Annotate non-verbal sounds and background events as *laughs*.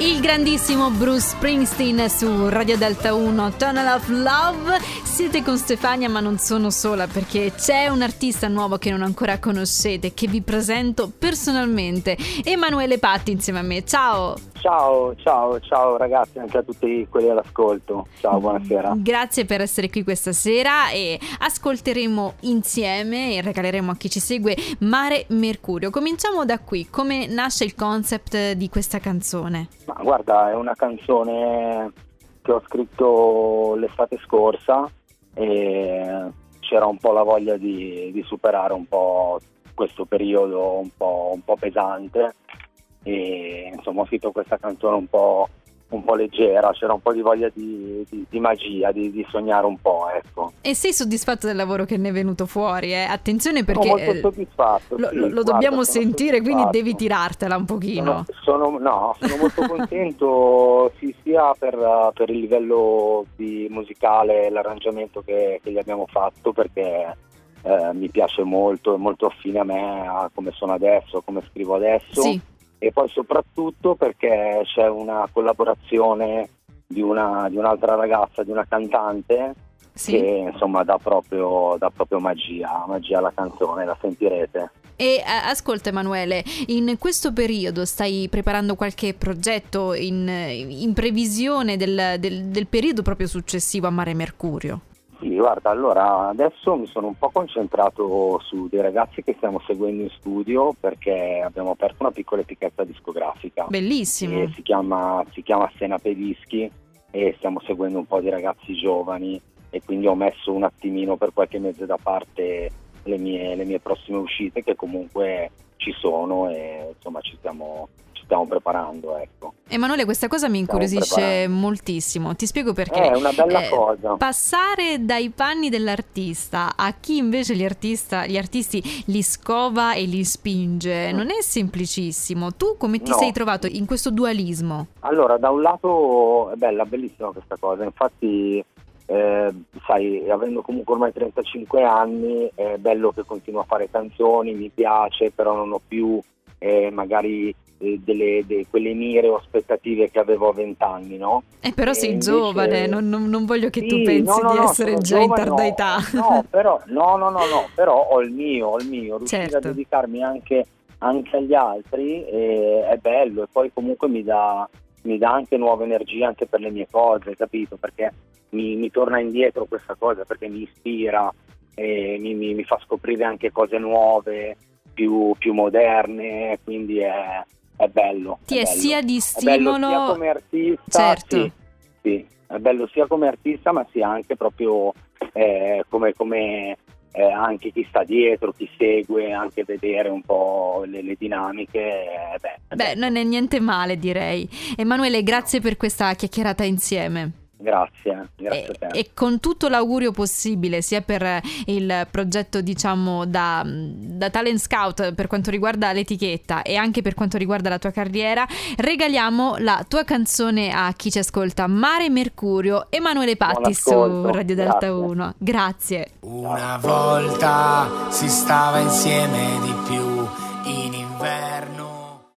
Il grandissimo Bruce Springsteen su Radio Delta 1, Tunnel of Love. Siete con Stefania, ma non sono sola perché c'è un artista nuovo che non ancora conoscete, che vi presento personalmente. Emanuele Patti insieme a me. Ciao! Ciao, ciao, ciao ragazzi, anche a tutti quelli all'ascolto. Ciao, buonasera. Grazie per essere qui questa sera e ascolteremo insieme e regaleremo a chi ci segue Mare Mercurio. Cominciamo da qui, come nasce il concept di questa canzone? Ma guarda, è una canzone che ho scritto l'estate scorsa e c'era un po' la voglia di, di superare un po' questo periodo un po', un po' pesante. E insomma ho scritto questa canzone un po', un po leggera, c'era un po' di voglia di, di, di magia, di, di, sognare un po', ecco. E sei soddisfatto del lavoro che ne è venuto fuori? Eh? Attenzione perché sono molto soddisfatto, lo, sì, lo guarda, dobbiamo sentire, quindi devi tirartela un pochino. Sono, sono, no, sono molto contento *laughs* sì, sia per, per, il livello musicale, l'arrangiamento che, che gli abbiamo fatto perché eh, mi piace molto, è molto affine a me, a come sono adesso, come scrivo adesso. Sì e poi soprattutto perché c'è una collaborazione di, una, di un'altra ragazza, di una cantante sì. che insomma dà proprio, dà proprio magia, magia alla canzone, la sentirete. E ascolta Emanuele, in questo periodo stai preparando qualche progetto in, in previsione del, del, del periodo proprio successivo a Mare Mercurio? Sì, guarda, allora adesso mi sono un po' concentrato su dei ragazzi che stiamo seguendo in studio perché abbiamo aperto una piccola etichetta discografica. Bellissimo. Si chiama, si chiama Senape Dischi e stiamo seguendo un po' di ragazzi giovani e quindi ho messo un attimino per qualche mese da parte le mie, le mie prossime uscite che comunque ci sono e insomma ci stiamo, stiamo preparando. Ecco. Emanuele, questa cosa mi incuriosisce moltissimo. Ti spiego perché. È una bella eh, cosa. Passare dai panni dell'artista a chi invece gli, artista, gli artisti li scova e li spinge mm. non è semplicissimo. Tu come ti no. sei trovato in questo dualismo? Allora, da un lato è bella, bellissima questa cosa. Infatti. Eh, sai, avendo comunque ormai 35 anni, è bello che continuo a fare canzoni, mi piace, però non ho più eh, magari eh, delle, de, quelle mire o aspettative che avevo a vent'anni, no? Eh, però sei invece... giovane, non, non, non, voglio che sì, tu pensi no, no, di essere già giovane, in tarda età. No, però, no, no, no, no, però ho il mio, ho il mio, riuscire certo. a dedicarmi anche, anche agli altri eh, è bello e poi comunque mi dà, mi dà anche nuova energia anche per le mie cose, capito? Perché mi, mi torna indietro questa cosa, perché mi ispira, mi, mi, mi fa scoprire anche cose nuove, più, più moderne, quindi è, è bello. Ti è, è bello. sia di stimolo... Sia come artista, certo. Sì, sì, è bello sia come artista ma sia anche proprio eh, come, come eh, anche chi sta dietro, chi segue, anche vedere un po' le, le dinamiche. Eh, beh, beh, non è niente male direi. Emanuele, grazie per questa chiacchierata insieme. Grazie, grazie e, a te. E con tutto l'augurio possibile, sia per il progetto, diciamo, da, da, Talent Scout per quanto riguarda l'etichetta e anche per quanto riguarda la tua carriera, regaliamo la tua canzone a chi ci ascolta, Mare Mercurio, Emanuele Patti su Radio Delta grazie. 1. Grazie. Una volta si stava insieme di più